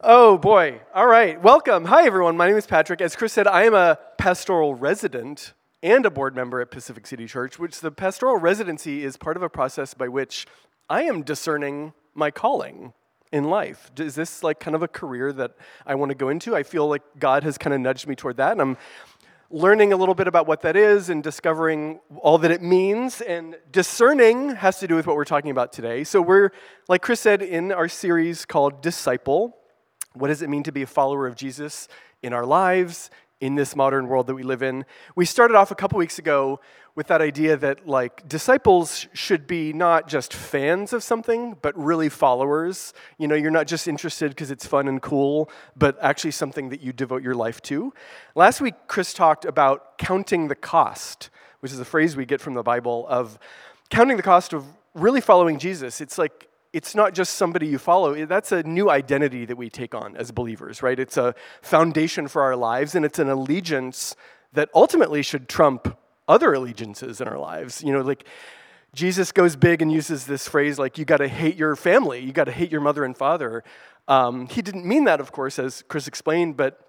Oh boy. All right. Welcome. Hi, everyone. My name is Patrick. As Chris said, I am a pastoral resident and a board member at Pacific City Church, which the pastoral residency is part of a process by which I am discerning my calling in life. Is this like kind of a career that I want to go into? I feel like God has kind of nudged me toward that, and I'm learning a little bit about what that is and discovering all that it means. And discerning has to do with what we're talking about today. So, we're, like Chris said, in our series called Disciple. What does it mean to be a follower of Jesus in our lives, in this modern world that we live in? We started off a couple weeks ago with that idea that, like, disciples should be not just fans of something, but really followers. You know, you're not just interested because it's fun and cool, but actually something that you devote your life to. Last week, Chris talked about counting the cost, which is a phrase we get from the Bible of counting the cost of really following Jesus. It's like it's not just somebody you follow. That's a new identity that we take on as believers, right? It's a foundation for our lives, and it's an allegiance that ultimately should trump other allegiances in our lives. You know, like Jesus goes big and uses this phrase like, you got to hate your family, you got to hate your mother and father. Um, he didn't mean that, of course, as Chris explained, but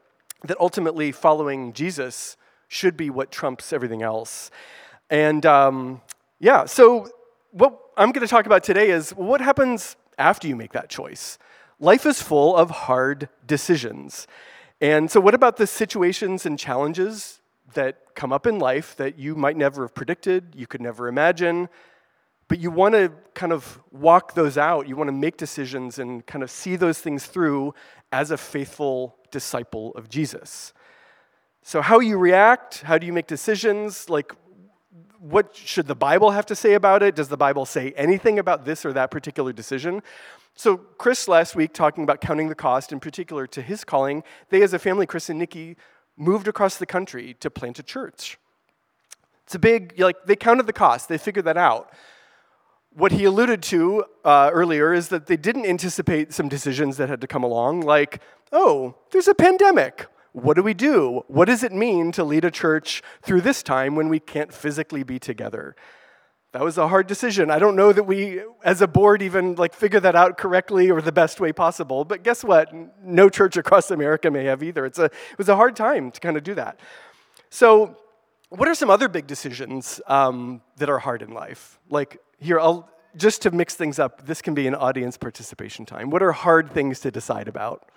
that ultimately following Jesus should be what trumps everything else. And um, yeah, so what I'm going to talk about today is what happens after you make that choice. Life is full of hard decisions. And so, what about the situations and challenges that come up in life that you might never have predicted, you could never imagine, but you want to kind of walk those out. You want to make decisions and kind of see those things through as a faithful disciple of Jesus. So, how you react, how do you make decisions? Like, what should the Bible have to say about it? Does the Bible say anything about this or that particular decision? So, Chris last week, talking about counting the cost, in particular to his calling, they as a family, Chris and Nikki, moved across the country to plant a church. It's a big, like, they counted the cost, they figured that out. What he alluded to uh, earlier is that they didn't anticipate some decisions that had to come along, like, oh, there's a pandemic. What do we do? What does it mean to lead a church through this time when we can't physically be together? That was a hard decision. I don't know that we, as a board, even like figure that out correctly or the best way possible. But guess what? No church across America may have either. It's a, it was a hard time to kind of do that. So, what are some other big decisions um, that are hard in life? Like here, I'll just to mix things up. This can be an audience participation time. What are hard things to decide about?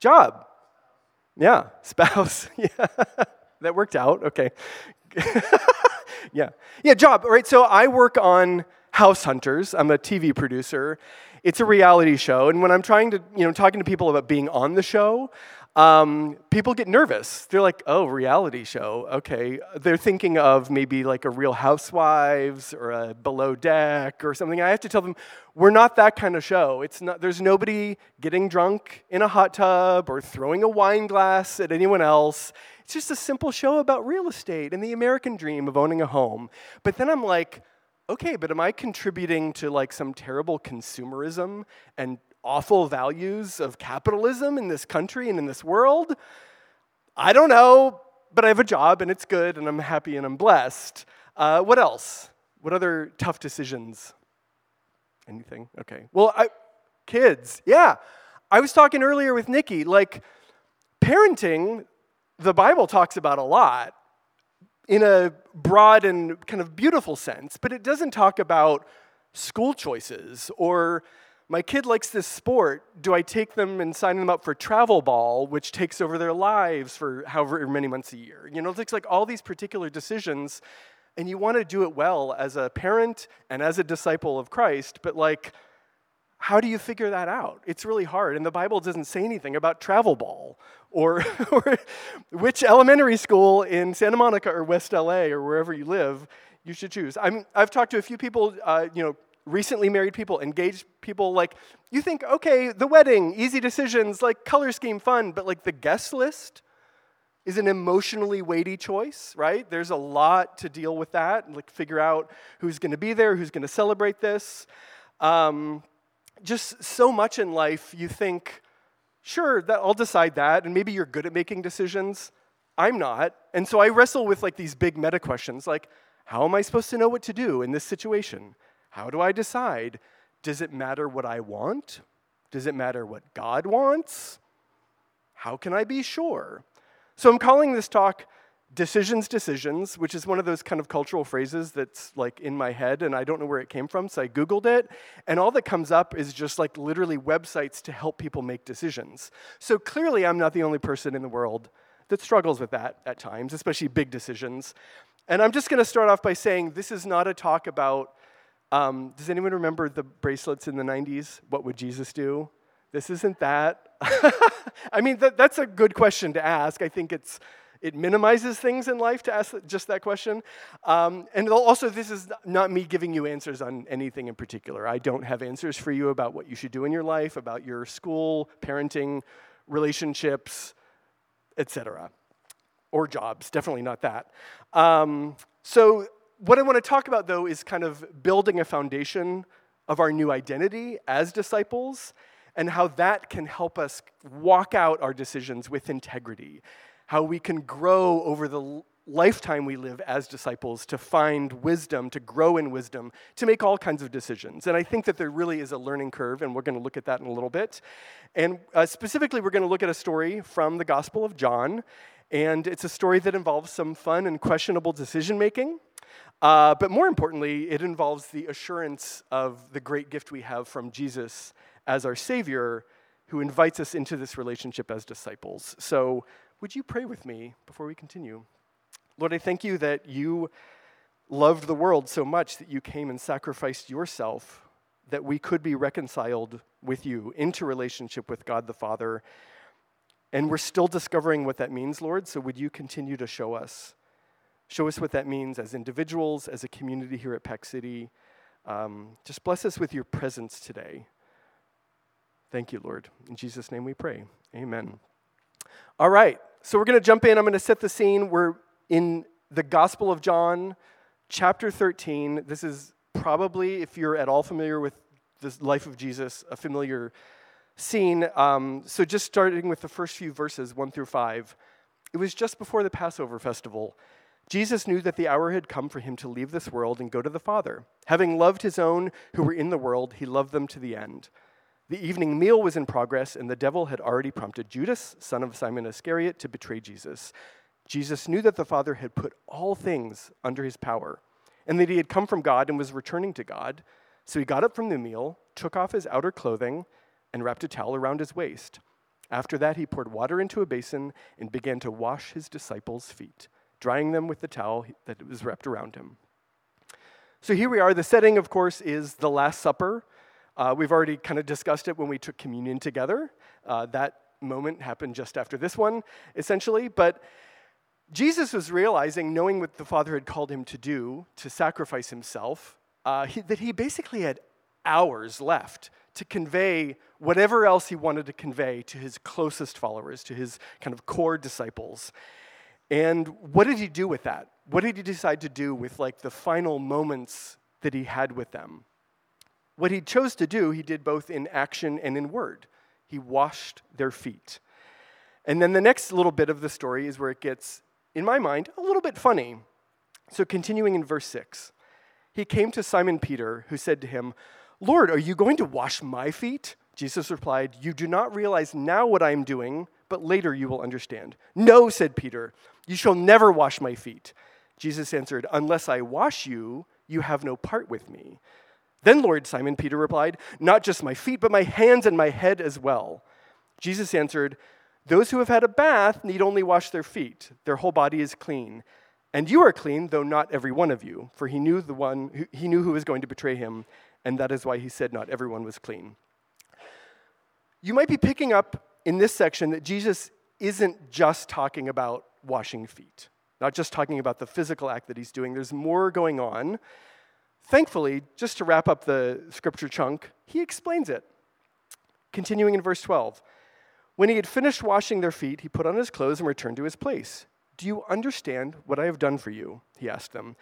Job. Yeah, spouse. yeah. that worked out. Okay. yeah. Yeah, job. right? So I work on House Hunters. I'm a TV producer. It's a reality show, and when I'm trying to, you know, talking to people about being on the show, um, people get nervous. They're like, "Oh, reality show. Okay." They're thinking of maybe like a Real Housewives or a Below Deck or something. I have to tell them, we're not that kind of show. It's not. There's nobody getting drunk in a hot tub or throwing a wine glass at anyone else. It's just a simple show about real estate and the American dream of owning a home. But then I'm like, okay, but am I contributing to like some terrible consumerism and awful values of capitalism in this country and in this world? I don't know, but I have a job and it's good and I'm happy and I'm blessed. Uh, what else? What other tough decisions? Anything? Okay. Well, I, kids, yeah. I was talking earlier with Nikki, like, parenting the Bible talks about a lot in a broad and kind of beautiful sense, but it doesn't talk about school choices or my kid likes this sport. Do I take them and sign them up for travel ball, which takes over their lives for however many months a year? You know, it's like all these particular decisions, and you want to do it well as a parent and as a disciple of Christ, but like, how do you figure that out? It's really hard. And the Bible doesn't say anything about travel ball or, or which elementary school in Santa Monica or West LA or wherever you live you should choose. i have talked to a few people, uh, you know, recently married people, engaged people, like, you think, okay, the wedding, easy decisions, like color scheme, fun, but like the guest list is an emotionally weighty choice, right? There's a lot to deal with that, like figure out who's to be there, who's to celebrate this. Um, just so much in life, you think, sure, that, I'll decide that, and maybe you're good at making decisions. I'm not. And so I wrestle with like these big meta questions like, how am I supposed to know what to do in this situation? How do I decide? Does it matter what I want? Does it matter what God wants? How can I be sure? So I'm calling this talk Decisions, Decisions, which is one of those kind of cultural phrases that's like in my head and I don't know where it came from, so I Googled it. And all that comes up is just like literally websites to help people make decisions. So clearly, I'm not the only person in the world that struggles with that at times, especially big decisions. And I'm just going to start off by saying this is not a talk about um, does anyone remember the bracelets in the 90s? What would Jesus do? This isn't that. I mean, th- that's a good question to ask. I think it's it minimizes things in life to ask just that question. Um, and also, this is not me giving you answers on anything in particular. I don't have answers for you about what you should do in your life, about your school, parenting, relationships, etc., or jobs. Definitely not that. Um, so, what I want to talk about, though, is kind of building a foundation of our new identity as disciples and how that can help us walk out our decisions with integrity how we can grow over the lifetime we live as disciples to find wisdom, to grow in wisdom, to make all kinds of decisions. And I think that there really is a learning curve, and we're going to look at that in a little bit. And uh, specifically, we're going to look at a story from the Gospel of John. And it's a story that involves some fun and questionable decision making. Uh, but more importantly, it involves the assurance of the great gift we have from Jesus as our Savior, who invites us into this relationship as disciples. So would you pray with me before we continue? Lord, I thank you that you loved the world so much that you came and sacrificed yourself that we could be reconciled with you into relationship with God the Father. And we're still discovering what that means, Lord, so would you continue to show us? Show us what that means as individuals, as a community here at Pac City. Um, just bless us with your presence today. Thank you, Lord. In Jesus' name we pray. Amen. All right. So we're going to jump in. I'm going to set the scene. We're in the Gospel of John, chapter 13. This is probably, if you're at all familiar with the life of Jesus, a familiar scene. Um, so just starting with the first few verses, 1 through 5. It was just before the Passover festival. Jesus knew that the hour had come for him to leave this world and go to the Father. Having loved his own who were in the world, he loved them to the end. The evening meal was in progress, and the devil had already prompted Judas, son of Simon Iscariot, to betray Jesus. Jesus knew that the Father had put all things under his power, and that he had come from God and was returning to God. So he got up from the meal, took off his outer clothing, and wrapped a towel around his waist. After that, he poured water into a basin and began to wash his disciples' feet, drying them with the towel that was wrapped around him. So here we are. The setting, of course, is the Last Supper. Uh, we've already kind of discussed it when we took communion together. Uh, that moment happened just after this one, essentially. But Jesus was realizing, knowing what the Father had called him to do, to sacrifice himself, uh, he, that he basically had hours left to convey whatever else he wanted to convey to his closest followers, to his kind of core disciples. And what did he do with that? What did he decide to do with like the final moments that he had with them? What he chose to do, he did both in action and in word. He washed their feet. And then the next little bit of the story is where it gets, in my mind, a little bit funny. So, continuing in verse 6, he came to Simon Peter, who said to him, Lord, are you going to wash my feet? Jesus replied, You do not realize now what I am doing, but later you will understand. No, said Peter, you shall never wash my feet. Jesus answered, Unless I wash you, you have no part with me. Then, Lord, Simon Peter replied, Not just my feet, but my hands and my head as well. Jesus answered, Those who have had a bath need only wash their feet. Their whole body is clean. And you are clean, though not every one of you. For he knew the one who, he knew who was going to betray him, and that is why he said not everyone was clean. You might be picking up in this section that Jesus isn't just talking about washing feet, not just talking about the physical act that he's doing. There's more going on. Thankfully, just to wrap up the scripture chunk, he explains it. Continuing in verse 12 When he had finished washing their feet, he put on his clothes and returned to his place. Do you understand what I have done for you? He asked them.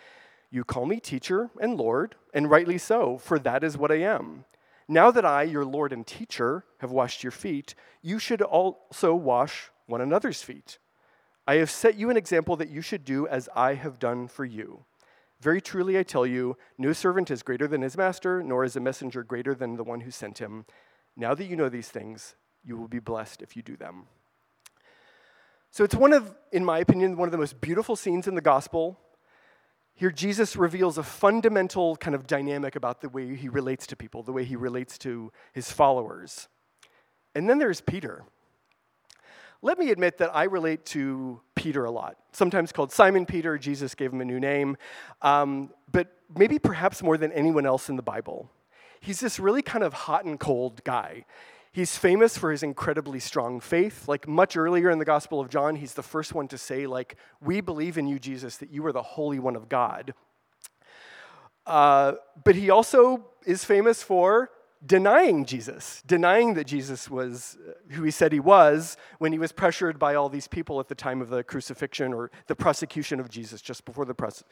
You call me teacher and Lord, and rightly so, for that is what I am. Now that I, your Lord and teacher, have washed your feet, you should also wash one another's feet. I have set you an example that you should do as I have done for you. Very truly, I tell you, no servant is greater than his master, nor is a messenger greater than the one who sent him. Now that you know these things, you will be blessed if you do them. So it's one of, in my opinion, one of the most beautiful scenes in the gospel. Here, Jesus reveals a fundamental kind of dynamic about the way he relates to people, the way he relates to his followers. And then there's Peter. Let me admit that I relate to Peter a lot, sometimes called Simon Peter. Jesus gave him a new name, um, but maybe perhaps more than anyone else in the Bible. He's this really kind of hot and cold guy. He's famous for his incredibly strong faith. Like much earlier in the Gospel of John, he's the first one to say, like, we believe in you, Jesus, that you are the Holy One of God. Uh, but he also is famous for denying Jesus, denying that Jesus was uh, who he said he was when he was pressured by all these people at the time of the crucifixion or the prosecution of Jesus just before the, pres-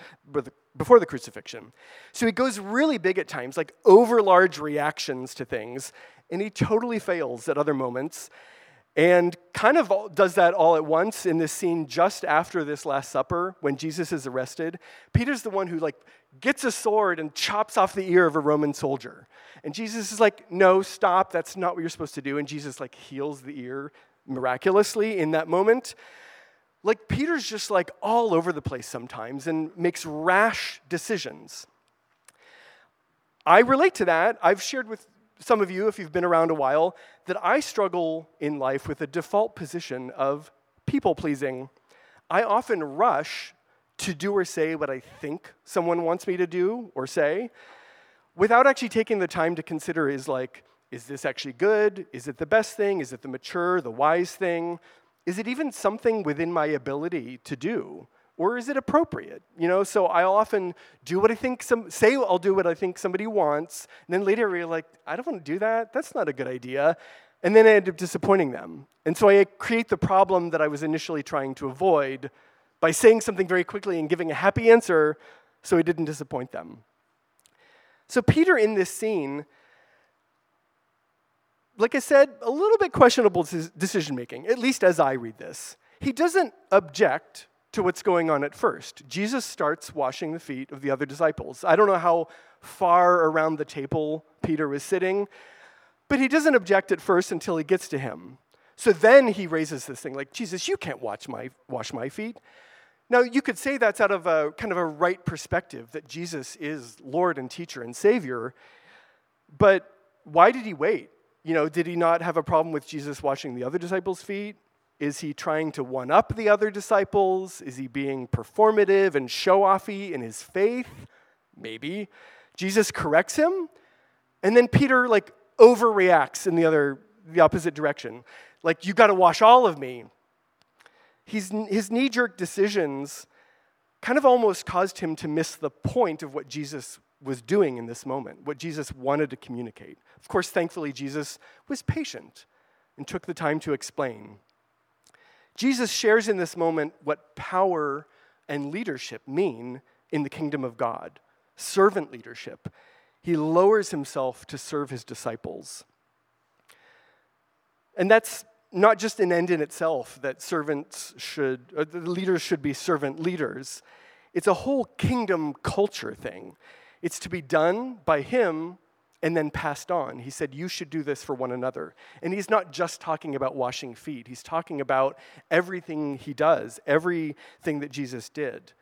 before the crucifixion. So he goes really big at times, like over large reactions to things, and he totally fails at other moments and kind of does that all at once in this scene just after this last supper when jesus is arrested. Peter's the one who like gets a sword and chops off the ear of a roman soldier. And jesus is like no stop. That's not what you're supposed to do. And jesus like heals the ear miraculously in that moment. Like peter's just like all over the place sometimes and makes rash decisions. I relate to that. I've shared with some of you, if you've been around a while, that I struggle in life with a default position of people pleasing. I often rush to do or say what I think someone wants me to do or say without actually taking the time to consider is like, is this actually good? Is it the best thing? Is it the mature, the wise thing? Is it even something within my ability to do? Or is it appropriate? You know, so I often do what I think some say I'll do what I think somebody wants, and then later you're like, I don't want to do that. That's not a good idea. And then I end up disappointing them. And so I create the problem that I was initially trying to avoid by saying something very quickly and giving a happy answer so I didn't disappoint them. So Peter in this scene like I said, a little bit questionable decision making, at least as I read this. He doesn't object to what's going on at first. Jesus starts washing the feet of the other disciples. I don't know how far around the table Peter was sitting, but he doesn't object at first until he gets to him. So then he raises this thing like, Jesus, you can't wash my, wash my feet. Now, you could say that's out of a kind of a right perspective that Jesus is Lord and teacher and Savior, but why did he wait? You know, did he not have a problem with Jesus washing the other disciples' feet? Is he trying to one up the other disciples? Is he being performative and show offy in his faith? Maybe. Jesus corrects him, and then Peter like overreacts in the other the opposite direction. Like you got to wash all of me. He's, his knee-jerk decisions kind of almost caused him to miss the point of what Jesus was doing in this moment, what Jesus wanted to communicate. Of course, thankfully, Jesus was patient and took the time to explain. Jesus shares in this moment what power and leadership mean in the kingdom of God servant leadership. He lowers himself to serve his disciples. And that's not just an end in itself that servants should, or the leaders should be servant leaders. It's a whole kingdom culture thing. It's to be done by him and then passed on. He said, You should do this for one another. And he's not just talking about washing feet, he's talking about everything he does, everything that Jesus did.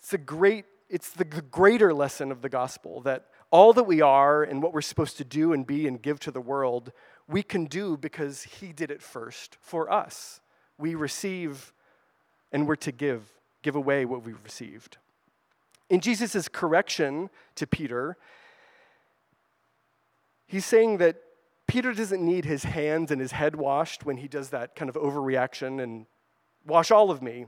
It's a great, it's the greater lesson of the gospel that all that we are and what we're supposed to do and be and give to the world, we can do because he did it first for us. We receive and we're to give, give away what we've received. In Jesus' correction to Peter, He's saying that Peter doesn't need his hands and his head washed when he does that kind of overreaction and wash all of me.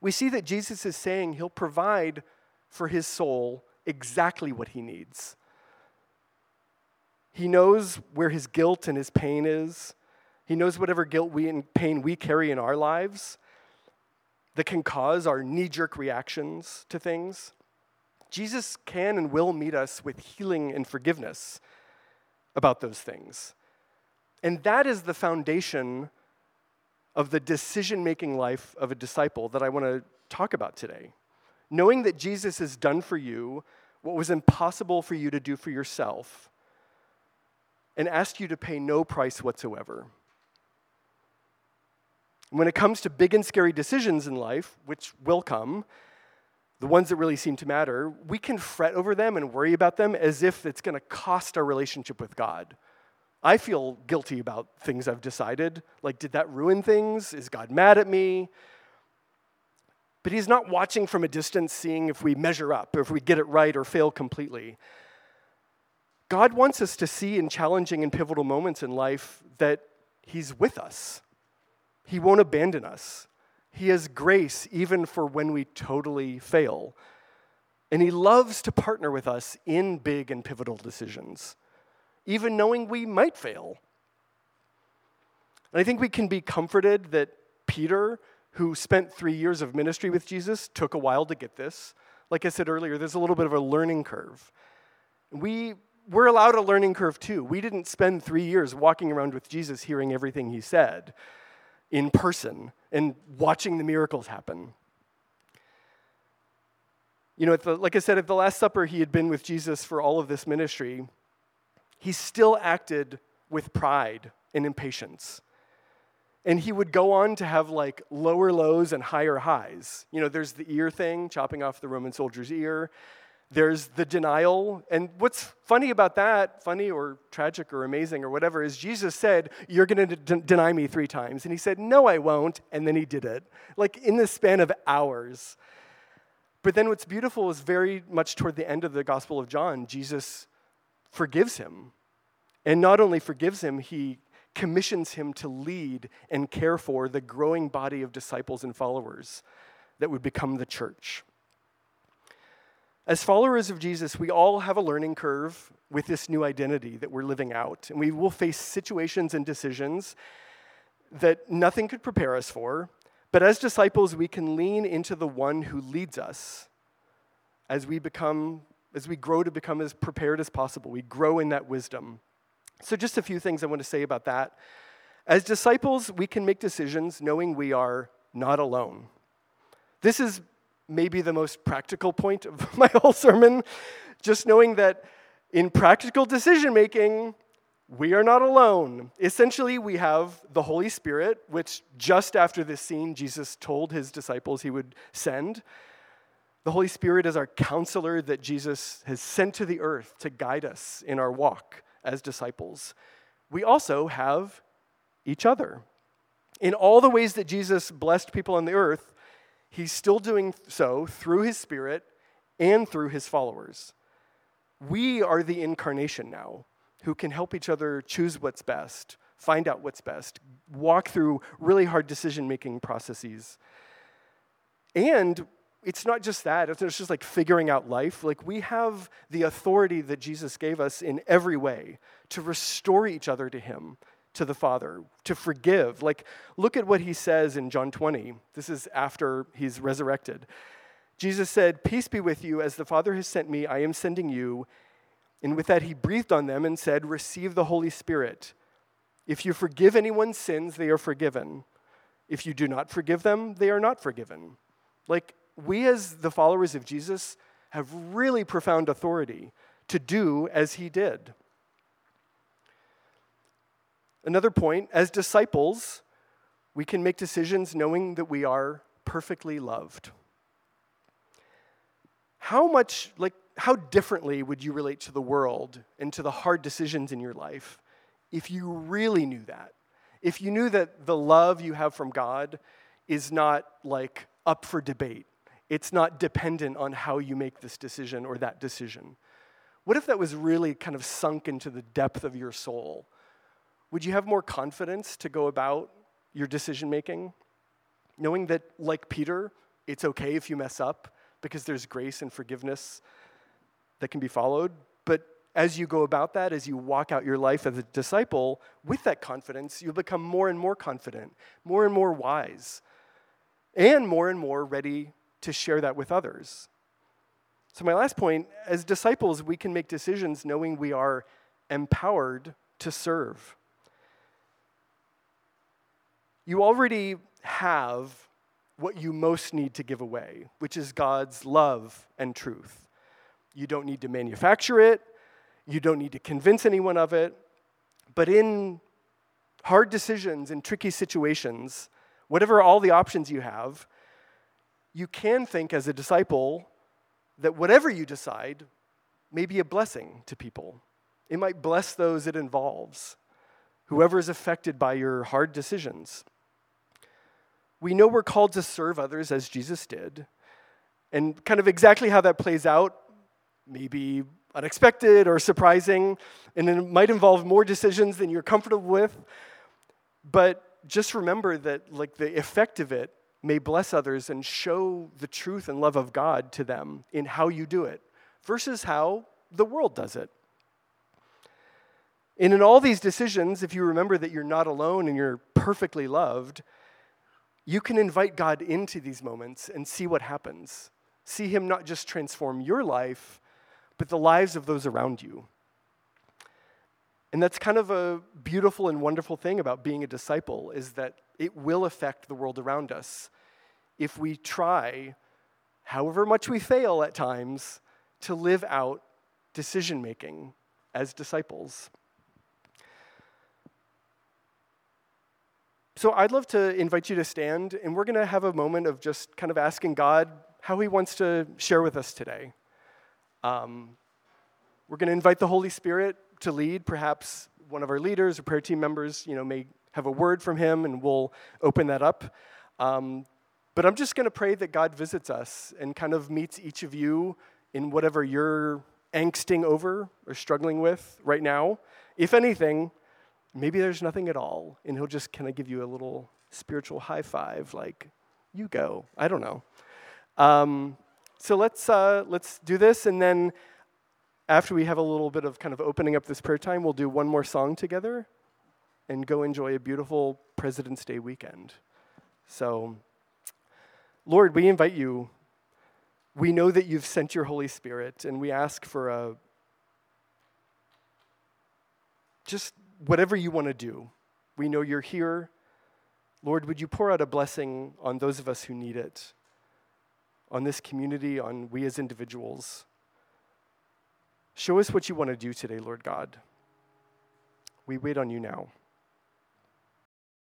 We see that Jesus is saying he'll provide for his soul exactly what he needs. He knows where his guilt and his pain is. He knows whatever guilt we and pain we carry in our lives that can cause our knee jerk reactions to things. Jesus can and will meet us with healing and forgiveness about those things. And that is the foundation of the decision making life of a disciple that I want to talk about today. Knowing that Jesus has done for you what was impossible for you to do for yourself, and asked you to pay no price whatsoever. When it comes to big and scary decisions in life, which will come, the ones that really seem to matter, we can fret over them and worry about them as if it's going to cost our relationship with God. I feel guilty about things I've decided. Like, did that ruin things? Is God mad at me? But He's not watching from a distance, seeing if we measure up, or if we get it right or fail completely. God wants us to see in challenging and pivotal moments in life that He's with us. He won't abandon us. He has grace even for when we totally fail. And He loves to partner with us in big and pivotal decisions, even knowing we might fail. And I think we can be comforted that Peter, who spent three years of ministry with Jesus, took a while to get this. Like I said earlier, there's a little bit of a learning curve. We, we're allowed a learning curve too. We didn't spend three years walking around with Jesus hearing everything he said in person and watching the miracles happen. You know, the, like I said, at the Last Supper, he had been with Jesus for all of this ministry. He still acted with pride and impatience. And he would go on to have like lower lows and higher highs. You know, there's the ear thing, chopping off the Roman soldier's ear. There's the denial. And what's funny about that, funny or tragic or amazing or whatever, is Jesus said, You're going to d- deny me three times. And he said, No, I won't. And then he did it, like in the span of hours. But then what's beautiful is very much toward the end of the Gospel of John, Jesus forgives him. And not only forgives him, he commissions him to lead and care for the growing body of disciples and followers that would become the church. As followers of Jesus, we all have a learning curve with this new identity that we're living out. And we will face situations and decisions that nothing could prepare us for. But as disciples, we can lean into the one who leads us as we become, as we grow to become as prepared as possible. We grow in that wisdom. So, just a few things I want to say about that. As disciples, we can make decisions knowing we are not alone. This is maybe the most practical point of my whole sermon. Just knowing that in practical decision making, we are not alone. Essentially, we have the Holy Spirit, which just after this scene, Jesus told his disciples he would send. The Holy Spirit is our counselor that Jesus has sent to the earth to guide us in our walk as disciples. We also have each other. In all the ways that Jesus blessed people on the earth, he's still doing so through his Spirit and through his followers. We are the incarnation now who can help each other choose what's best, find out what's best, walk through really hard decision making processes. And it's not just that, it's just like figuring out life. Like we have the authority that Jesus gave us in every way to restore each other to Him, to the Father, to forgive. Like, look at what He says in John 20. This is after He's resurrected. Jesus said, Peace be with you, as the Father has sent me, I am sending you. And with that, He breathed on them and said, Receive the Holy Spirit. If you forgive anyone's sins, they are forgiven. If you do not forgive them, they are not forgiven. Like, we as the followers of Jesus have really profound authority to do as he did. Another point as disciples, we can make decisions knowing that we are perfectly loved. How much, like, how differently would you relate to the world and to the hard decisions in your life if you really knew that? If you knew that the love you have from God is not like up for debate, it's not dependent on how you make this decision or that decision. What if that was really kind of sunk into the depth of your soul? Would you have more confidence to go about your decision making? Knowing that, like Peter, it's okay if you mess up because there's grace and forgiveness that can be followed. But as you go about that, as you walk out your life as a disciple, with that confidence, you'll become more and more confident, more and more wise, and more and more ready to share that with others. So, my last point as disciples, we can make decisions knowing we are empowered to serve. You already have what you most need to give away, which is God's love and truth. You don't need to manufacture it, you don't need to convince anyone of it. But in hard decisions and tricky situations, whatever all the options you have, you can think as a disciple that whatever you decide may be a blessing to people. It might bless those it involves, whoever is affected by your hard decisions. We know we're called to serve others as Jesus did. And kind of exactly how that plays out may be unexpected or surprising, and it might involve more decisions than you're comfortable with. But just remember that like the effect of it may bless others and show the truth and love of God to them in how you do it versus how the world does it. And in all these decisions, if you remember that you're not alone and you're perfectly loved, you can invite God into these moments and see what happens. See Him not just transform your life, but the lives of those around you. And that's kind of a beautiful and wonderful thing about being a disciple is that it will affect the world around us if we try, however much we fail at times, to live out decision making as disciples. So I'd love to invite you to stand, and we're going to have a moment of just kind of asking God how He wants to share with us today. Um, we're going to invite the Holy Spirit to lead. Perhaps one of our leaders or prayer team members, you know, may have a word from Him, and we'll open that up. Um, but I'm just going to pray that God visits us and kind of meets each of you in whatever you're angsting over or struggling with right now. If anything, Maybe there's nothing at all, and he'll just kind of give you a little spiritual high five, like, you go. I don't know. Um, so let's, uh, let's do this, and then after we have a little bit of kind of opening up this prayer time, we'll do one more song together and go enjoy a beautiful President's Day weekend. So, Lord, we invite you. We know that you've sent your Holy Spirit, and we ask for a just whatever you want to do, we know you're here. Lord, would you pour out a blessing on those of us who need it, on this community, on we as individuals? Show us what you want to do today, Lord God. We wait on you now.